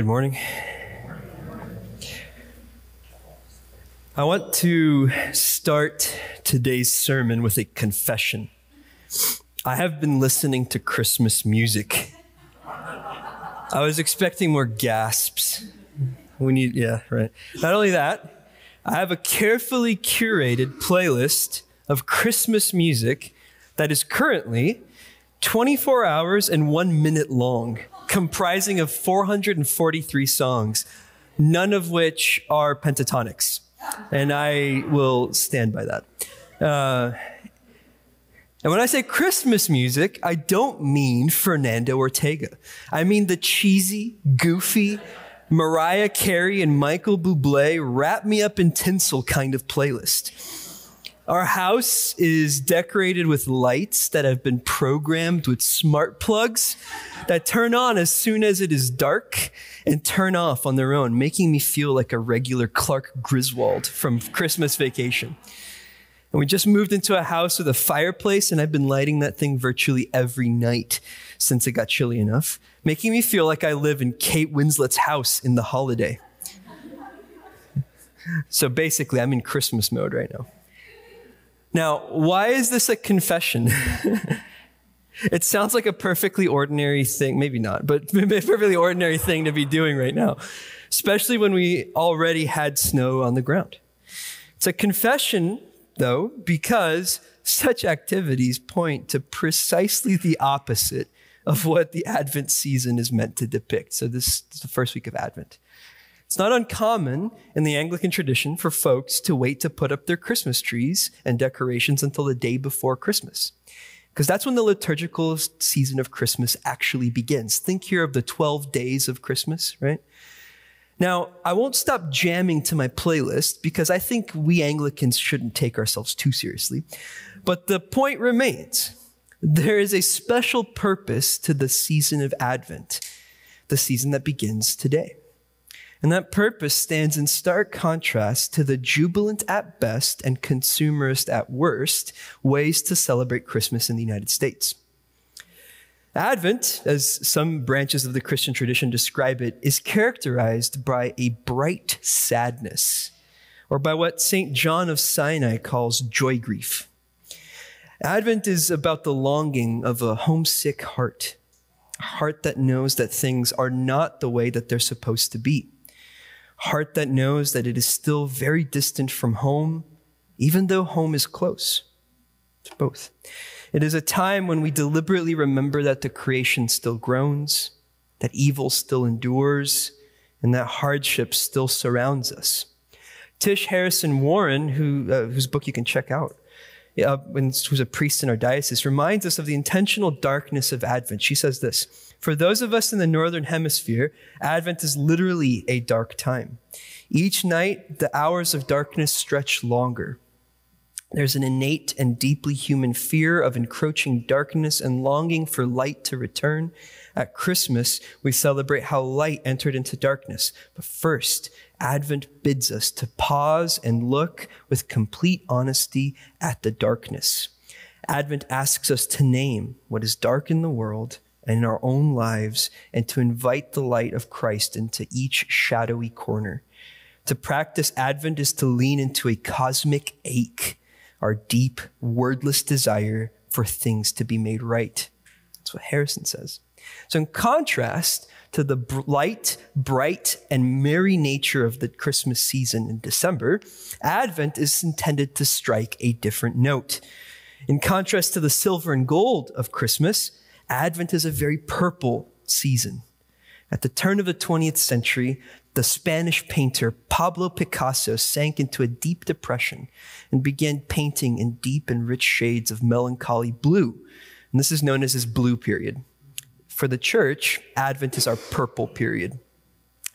Good morning. I want to start today's sermon with a confession. I have been listening to Christmas music. I was expecting more gasps. We need, yeah, right. Not only that, I have a carefully curated playlist of Christmas music that is currently 24 hours and one minute long, comprising of 443 songs, none of which are Pentatonix. And I will stand by that. Uh, and when I say Christmas music, I don't mean Fernando Ortega. I mean the cheesy, goofy, Mariah Carey and Michael Bublé wrap me up in tinsel kind of playlist. Our house is decorated with lights that have been programmed with smart plugs that turn on as soon as it is dark and turn off on their own, making me feel like a regular Clark Griswold from Christmas vacation. And we just moved into a house with a fireplace, and I've been lighting that thing virtually every night since it got chilly enough, making me feel like I live in Kate Winslet's house in the holiday. So basically, I'm in Christmas mode right now. Now, why is this a confession? it sounds like a perfectly ordinary thing, maybe not, but a perfectly ordinary thing to be doing right now, especially when we already had snow on the ground. It's a confession, though, because such activities point to precisely the opposite of what the Advent season is meant to depict. So, this is the first week of Advent. It's not uncommon in the Anglican tradition for folks to wait to put up their Christmas trees and decorations until the day before Christmas. Because that's when the liturgical season of Christmas actually begins. Think here of the 12 days of Christmas, right? Now, I won't stop jamming to my playlist because I think we Anglicans shouldn't take ourselves too seriously. But the point remains there is a special purpose to the season of Advent, the season that begins today. And that purpose stands in stark contrast to the jubilant at best and consumerist at worst ways to celebrate Christmas in the United States. Advent, as some branches of the Christian tradition describe it, is characterized by a bright sadness, or by what St. John of Sinai calls joy grief. Advent is about the longing of a homesick heart, a heart that knows that things are not the way that they're supposed to be heart that knows that it is still very distant from home, even though home is close. It's both. It is a time when we deliberately remember that the creation still groans, that evil still endures, and that hardship still surrounds us. Tish Harrison Warren, who, uh, whose book you can check out, uh, who's a priest in our diocese, reminds us of the intentional darkness of Advent. She says this For those of us in the Northern Hemisphere, Advent is literally a dark time. Each night, the hours of darkness stretch longer. There's an innate and deeply human fear of encroaching darkness and longing for light to return. At Christmas, we celebrate how light entered into darkness. But first, Advent bids us to pause and look with complete honesty at the darkness. Advent asks us to name what is dark in the world and in our own lives and to invite the light of Christ into each shadowy corner. To practice Advent is to lean into a cosmic ache, our deep, wordless desire for things to be made right. That's what Harrison says. So, in contrast to the light, bright, and merry nature of the Christmas season in December, Advent is intended to strike a different note. In contrast to the silver and gold of Christmas, Advent is a very purple season. At the turn of the 20th century, the Spanish painter Pablo Picasso sank into a deep depression and began painting in deep and rich shades of melancholy blue. And this is known as his blue period. For the church, Advent is our purple period.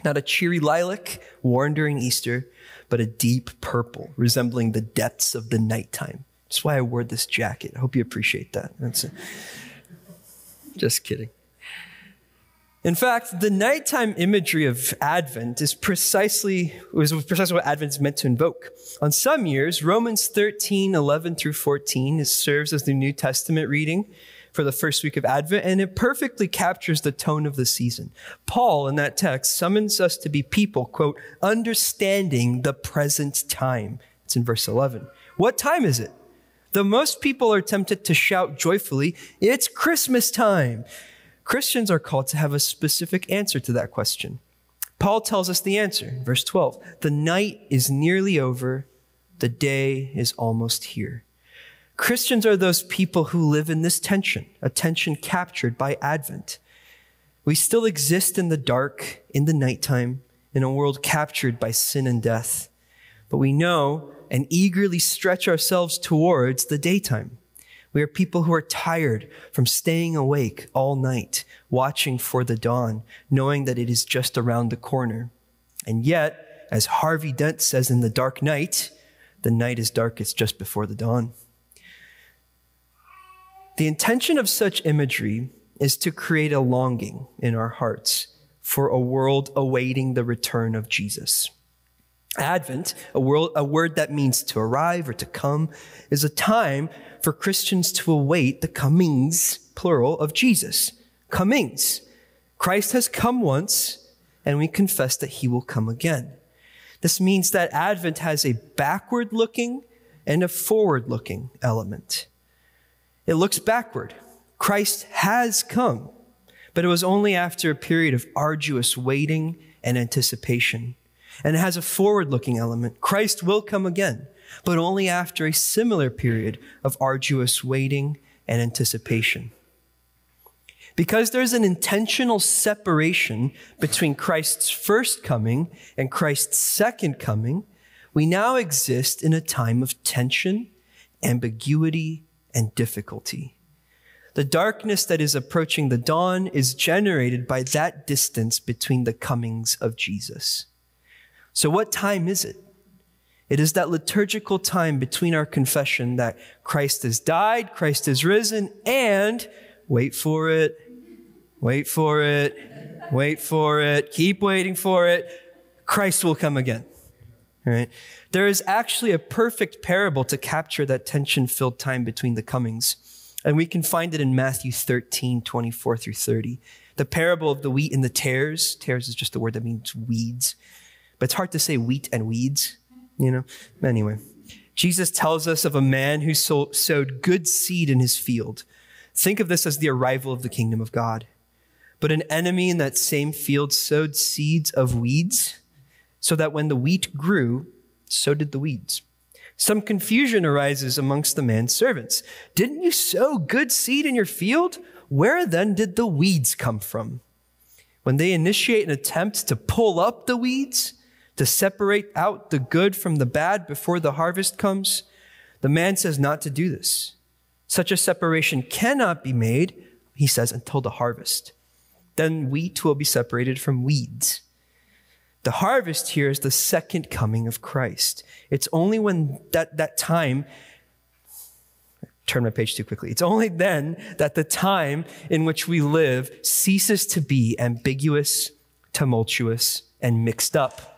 Not a cheery lilac worn during Easter, but a deep purple resembling the depths of the nighttime. That's why I wore this jacket. I hope you appreciate that. A, just kidding. In fact, the nighttime imagery of Advent is precisely, was precisely what Advent is meant to invoke. On some years, Romans 13, 11 through 14 serves as the New Testament reading for the first week of Advent, and it perfectly captures the tone of the season. Paul, in that text, summons us to be people, quote, understanding the present time. It's in verse 11. What time is it? Though most people are tempted to shout joyfully, it's Christmas time. Christians are called to have a specific answer to that question. Paul tells us the answer, verse 12. The night is nearly over, the day is almost here. Christians are those people who live in this tension, a tension captured by Advent. We still exist in the dark, in the nighttime, in a world captured by sin and death. But we know and eagerly stretch ourselves towards the daytime. We are people who are tired from staying awake all night, watching for the dawn, knowing that it is just around the corner. And yet, as Harvey Dent says in The Dark Knight, the night is darkest just before the dawn. The intention of such imagery is to create a longing in our hearts for a world awaiting the return of Jesus. Advent, a, world, a word that means to arrive or to come, is a time for Christians to await the comings, plural, of Jesus. Comings. Christ has come once, and we confess that he will come again. This means that Advent has a backward looking and a forward looking element. It looks backward. Christ has come, but it was only after a period of arduous waiting and anticipation. And it has a forward looking element. Christ will come again, but only after a similar period of arduous waiting and anticipation. Because there's an intentional separation between Christ's first coming and Christ's second coming, we now exist in a time of tension, ambiguity, and difficulty. The darkness that is approaching the dawn is generated by that distance between the comings of Jesus. So, what time is it? It is that liturgical time between our confession that Christ has died, Christ has risen, and wait for it, wait for it, wait for it, keep waiting for it. Christ will come again. Right? There is actually a perfect parable to capture that tension filled time between the comings. And we can find it in Matthew 13, 24 through 30. The parable of the wheat and the tares. Tares is just the word that means weeds. But it's hard to say wheat and weeds, you know? Anyway, Jesus tells us of a man who sowed good seed in his field. Think of this as the arrival of the kingdom of God. But an enemy in that same field sowed seeds of weeds so that when the wheat grew, so did the weeds. Some confusion arises amongst the man's servants. Didn't you sow good seed in your field? Where then did the weeds come from? When they initiate an attempt to pull up the weeds, to separate out the good from the bad before the harvest comes, the man says not to do this. Such a separation cannot be made, he says, until the harvest. Then wheat will be separated from weeds. The harvest here is the second coming of Christ. It's only when that, that time, turn my page too quickly. It's only then that the time in which we live ceases to be ambiguous, tumultuous, and mixed up.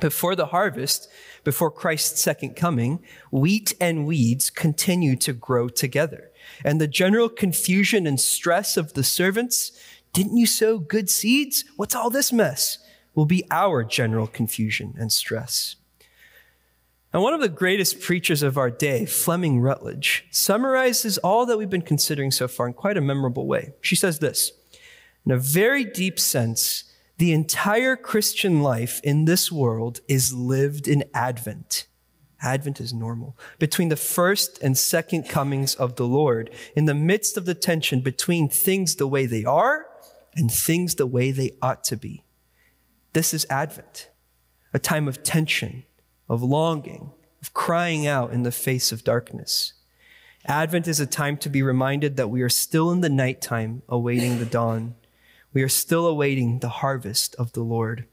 Before the harvest, before Christ's second coming, wheat and weeds continue to grow together. And the general confusion and stress of the servants didn't you sow good seeds? What's all this mess? will be our general confusion and stress. And one of the greatest preachers of our day, Fleming Rutledge, summarizes all that we've been considering so far in quite a memorable way. She says this In a very deep sense, the entire Christian life in this world is lived in Advent. Advent is normal. Between the first and second comings of the Lord, in the midst of the tension between things the way they are and things the way they ought to be. This is Advent, a time of tension, of longing, of crying out in the face of darkness. Advent is a time to be reminded that we are still in the nighttime awaiting the dawn. We are still awaiting the harvest of the Lord.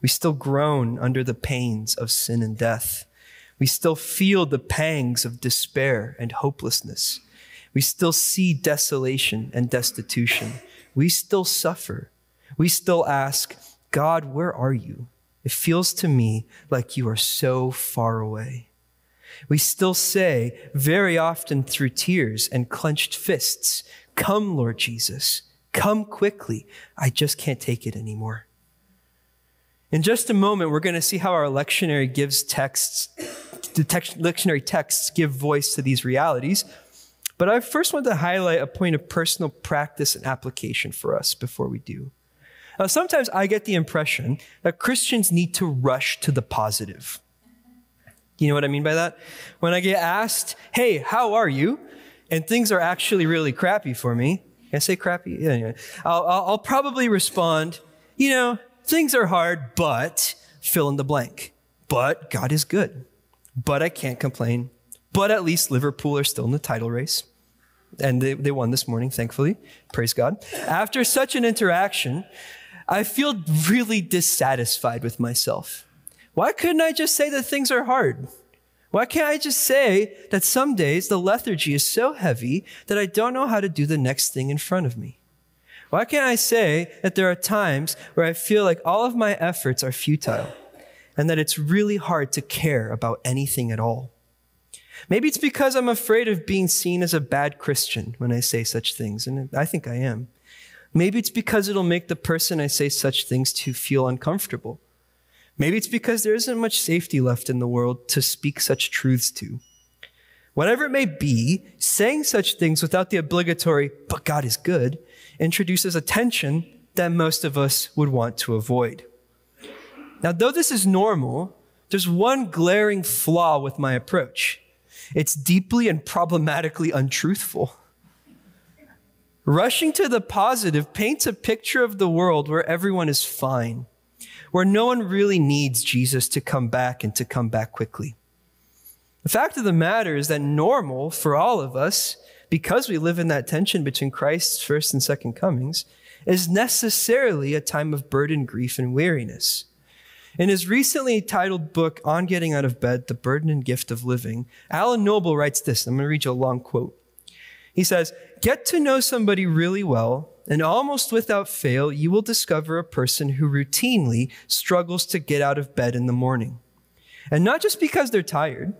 We still groan under the pains of sin and death. We still feel the pangs of despair and hopelessness. We still see desolation and destitution. We still suffer. We still ask, God, where are you? It feels to me like you are so far away. We still say, very often through tears and clenched fists, Come, Lord Jesus. Come quickly. I just can't take it anymore. In just a moment, we're going to see how our lectionary gives texts, the lectionary texts give voice to these realities. But I first want to highlight a point of personal practice and application for us before we do. Now, sometimes I get the impression that Christians need to rush to the positive. You know what I mean by that? When I get asked, hey, how are you? And things are actually really crappy for me. Can I say crappy? I'll, I'll, I'll probably respond, you know, things are hard, but fill in the blank. But God is good. But I can't complain. But at least Liverpool are still in the title race. And they, they won this morning, thankfully. Praise God. After such an interaction, I feel really dissatisfied with myself. Why couldn't I just say that things are hard? Why can't I just say that some days the lethargy is so heavy that I don't know how to do the next thing in front of me? Why can't I say that there are times where I feel like all of my efforts are futile and that it's really hard to care about anything at all? Maybe it's because I'm afraid of being seen as a bad Christian when I say such things, and I think I am. Maybe it's because it'll make the person I say such things to feel uncomfortable. Maybe it's because there isn't much safety left in the world to speak such truths to. Whatever it may be, saying such things without the obligatory, but God is good, introduces a tension that most of us would want to avoid. Now, though this is normal, there's one glaring flaw with my approach. It's deeply and problematically untruthful. Rushing to the positive paints a picture of the world where everyone is fine, where no one really needs Jesus to come back and to come back quickly. The fact of the matter is that normal for all of us, because we live in that tension between Christ's first and second comings, is necessarily a time of burden, grief, and weariness. In his recently titled book, On Getting Out of Bed The Burden and Gift of Living, Alan Noble writes this. I'm going to read you a long quote. He says, Get to know somebody really well, and almost without fail, you will discover a person who routinely struggles to get out of bed in the morning. And not just because they're tired.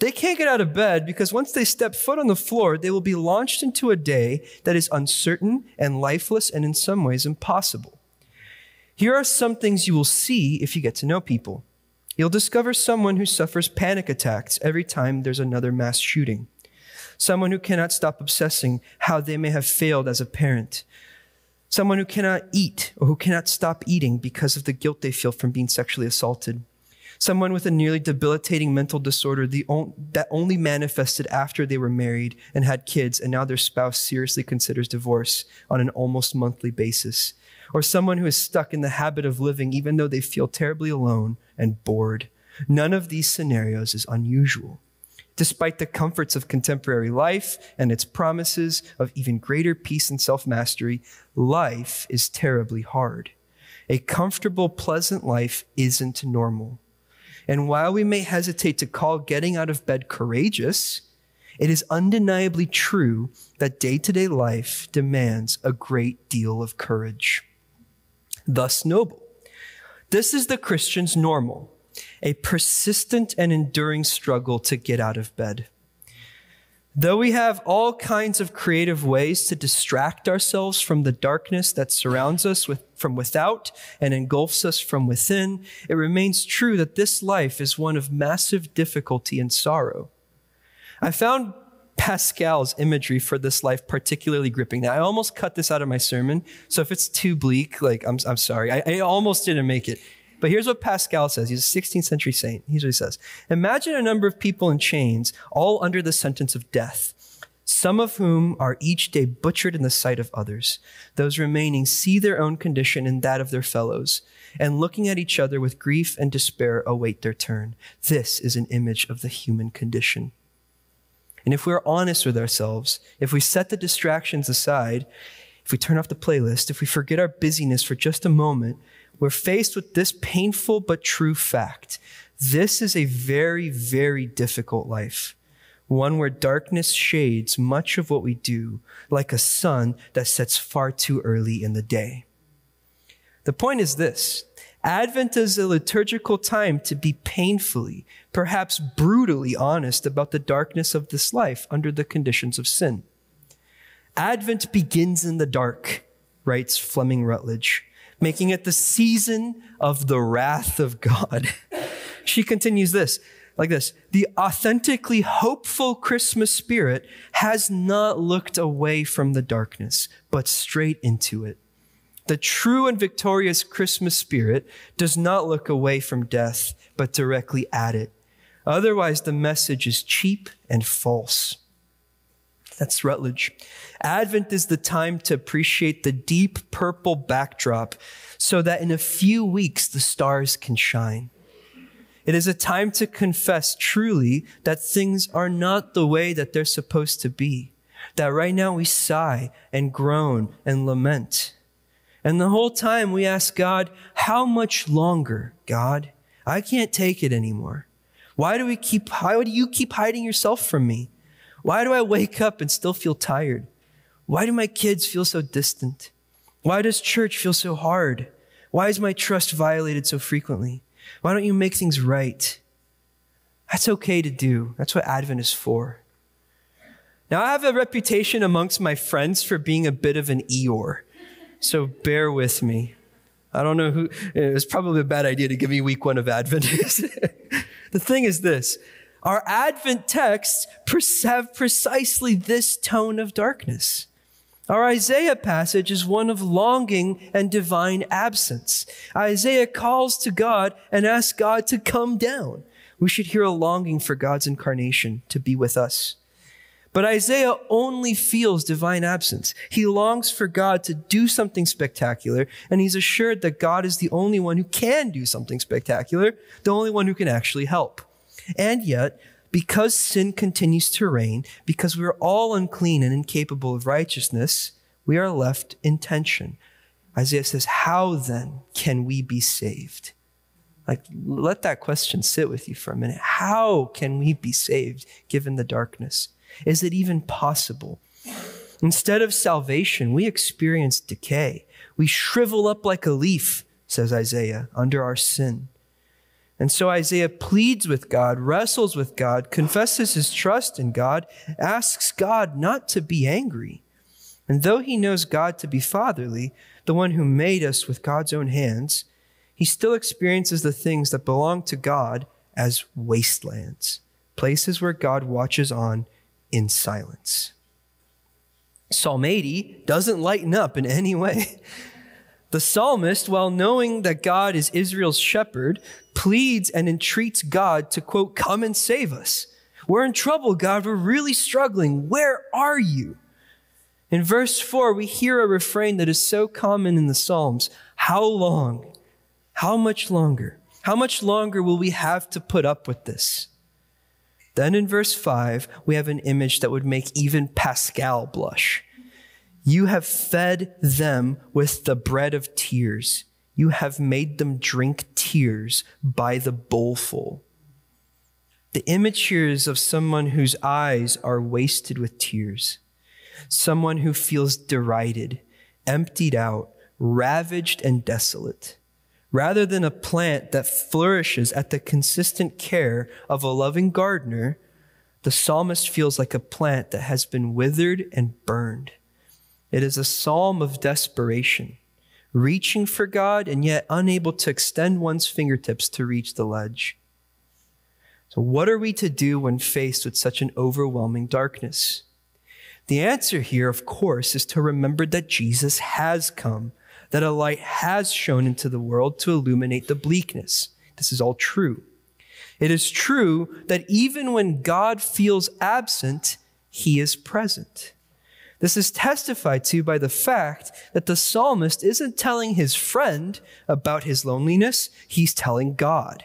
They can't get out of bed because once they step foot on the floor, they will be launched into a day that is uncertain and lifeless and in some ways impossible. Here are some things you will see if you get to know people. You'll discover someone who suffers panic attacks every time there's another mass shooting someone who cannot stop obsessing how they may have failed as a parent, someone who cannot eat or who cannot stop eating because of the guilt they feel from being sexually assaulted, someone with a nearly debilitating mental disorder that only manifested after they were married and had kids, and now their spouse seriously considers divorce on an almost monthly basis, or someone who is stuck in the habit of living even though they feel terribly alone and bored. None of these scenarios is unusual. Despite the comforts of contemporary life and its promises of even greater peace and self mastery, life is terribly hard. A comfortable, pleasant life isn't normal. And while we may hesitate to call getting out of bed courageous, it is undeniably true that day to day life demands a great deal of courage. Thus, Noble. This is the Christian's normal a persistent and enduring struggle to get out of bed. Though we have all kinds of creative ways to distract ourselves from the darkness that surrounds us with, from without and engulfs us from within, it remains true that this life is one of massive difficulty and sorrow. I found Pascal's imagery for this life particularly gripping. Now, I almost cut this out of my sermon, so if it's too bleak, like I'm, I'm sorry. I, I almost didn't make it. But here's what Pascal says. He's a 16th century saint. Here's what he says Imagine a number of people in chains, all under the sentence of death, some of whom are each day butchered in the sight of others. Those remaining see their own condition and that of their fellows, and looking at each other with grief and despair, await their turn. This is an image of the human condition. And if we're honest with ourselves, if we set the distractions aside, if we turn off the playlist, if we forget our busyness for just a moment, we're faced with this painful but true fact. This is a very, very difficult life. One where darkness shades much of what we do, like a sun that sets far too early in the day. The point is this Advent is a liturgical time to be painfully, perhaps brutally honest about the darkness of this life under the conditions of sin. Advent begins in the dark, writes Fleming Rutledge, making it the season of the wrath of God. she continues this like this The authentically hopeful Christmas spirit has not looked away from the darkness, but straight into it. The true and victorious Christmas spirit does not look away from death, but directly at it. Otherwise, the message is cheap and false. That's Rutledge. Advent is the time to appreciate the deep purple backdrop so that in a few weeks the stars can shine. It is a time to confess truly that things are not the way that they're supposed to be. That right now we sigh and groan and lament. And the whole time we ask God, how much longer, God? I can't take it anymore. Why do we keep, why do you keep hiding yourself from me? Why do I wake up and still feel tired? Why do my kids feel so distant? Why does church feel so hard? Why is my trust violated so frequently? Why don't you make things right? That's okay to do. That's what Advent is for. Now, I have a reputation amongst my friends for being a bit of an Eeyore, so bear with me. I don't know who, it was probably a bad idea to give me week one of Advent. the thing is this our Advent texts have precisely this tone of darkness. Our Isaiah passage is one of longing and divine absence. Isaiah calls to God and asks God to come down. We should hear a longing for God's incarnation to be with us. But Isaiah only feels divine absence. He longs for God to do something spectacular, and he's assured that God is the only one who can do something spectacular, the only one who can actually help. And yet, because sin continues to reign, because we are all unclean and incapable of righteousness, we are left in tension. Isaiah says, How then can we be saved? Like, let that question sit with you for a minute. How can we be saved given the darkness? Is it even possible? Instead of salvation, we experience decay. We shrivel up like a leaf, says Isaiah, under our sin. And so Isaiah pleads with God, wrestles with God, confesses his trust in God, asks God not to be angry. And though he knows God to be fatherly, the one who made us with God's own hands, he still experiences the things that belong to God as wastelands, places where God watches on in silence. Psalm 80 doesn't lighten up in any way. The psalmist, while knowing that God is Israel's shepherd, pleads and entreats God to, quote, come and save us. We're in trouble, God. We're really struggling. Where are you? In verse 4, we hear a refrain that is so common in the Psalms How long? How much longer? How much longer will we have to put up with this? Then in verse 5, we have an image that would make even Pascal blush. You have fed them with the bread of tears. You have made them drink tears by the bowlful. The is of someone whose eyes are wasted with tears, someone who feels derided, emptied out, ravaged, and desolate. Rather than a plant that flourishes at the consistent care of a loving gardener, the psalmist feels like a plant that has been withered and burned. It is a psalm of desperation, reaching for God and yet unable to extend one's fingertips to reach the ledge. So, what are we to do when faced with such an overwhelming darkness? The answer here, of course, is to remember that Jesus has come, that a light has shone into the world to illuminate the bleakness. This is all true. It is true that even when God feels absent, he is present. This is testified to by the fact that the psalmist isn't telling his friend about his loneliness, he's telling God.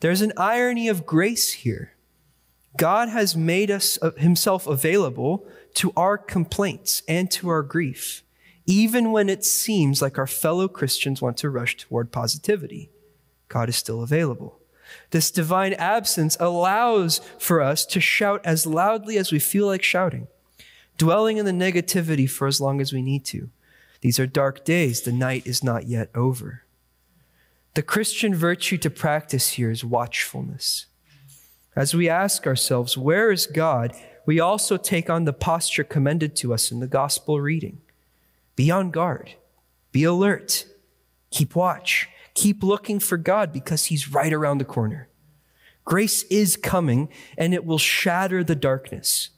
There's an irony of grace here. God has made us uh, himself available to our complaints and to our grief, even when it seems like our fellow Christians want to rush toward positivity. God is still available. This divine absence allows for us to shout as loudly as we feel like shouting dwelling in the negativity for as long as we need to. These are dark days. The night is not yet over. The Christian virtue to practice here is watchfulness. As we ask ourselves, where is God? we also take on the posture commended to us in the gospel reading. Be on guard, be alert, keep watch, keep looking for God because He's right around the corner. Grace is coming and it will shatter the darkness.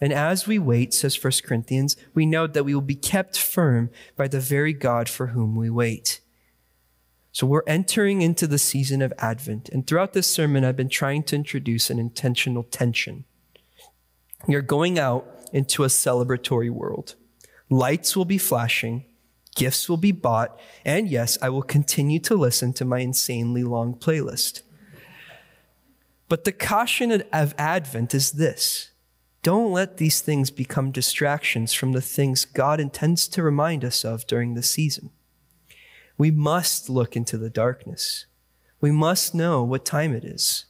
And as we wait, says 1 Corinthians, we know that we will be kept firm by the very God for whom we wait. So we're entering into the season of Advent. And throughout this sermon, I've been trying to introduce an intentional tension. You're going out into a celebratory world. Lights will be flashing, gifts will be bought, and yes, I will continue to listen to my insanely long playlist. But the caution of Advent is this don't let these things become distractions from the things God intends to remind us of during the season. We must look into the darkness. We must know what time it is.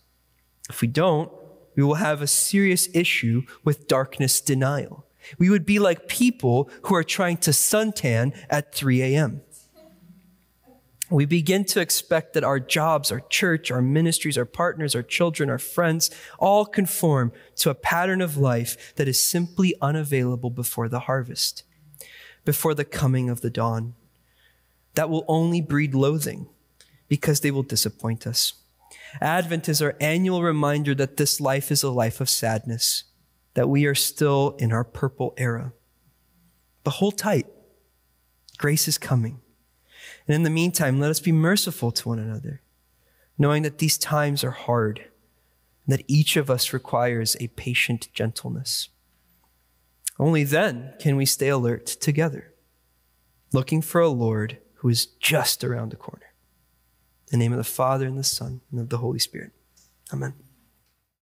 If we don't, we will have a serious issue with darkness denial. We would be like people who are trying to suntan at 3 a.m. We begin to expect that our jobs, our church, our ministries, our partners, our children, our friends all conform to a pattern of life that is simply unavailable before the harvest, before the coming of the dawn. That will only breed loathing because they will disappoint us. Advent is our annual reminder that this life is a life of sadness, that we are still in our purple era. But hold tight. Grace is coming. And in the meantime, let us be merciful to one another, knowing that these times are hard and that each of us requires a patient gentleness. Only then can we stay alert together, looking for a Lord who is just around the corner. In the name of the Father, and the Son, and of the Holy Spirit. Amen.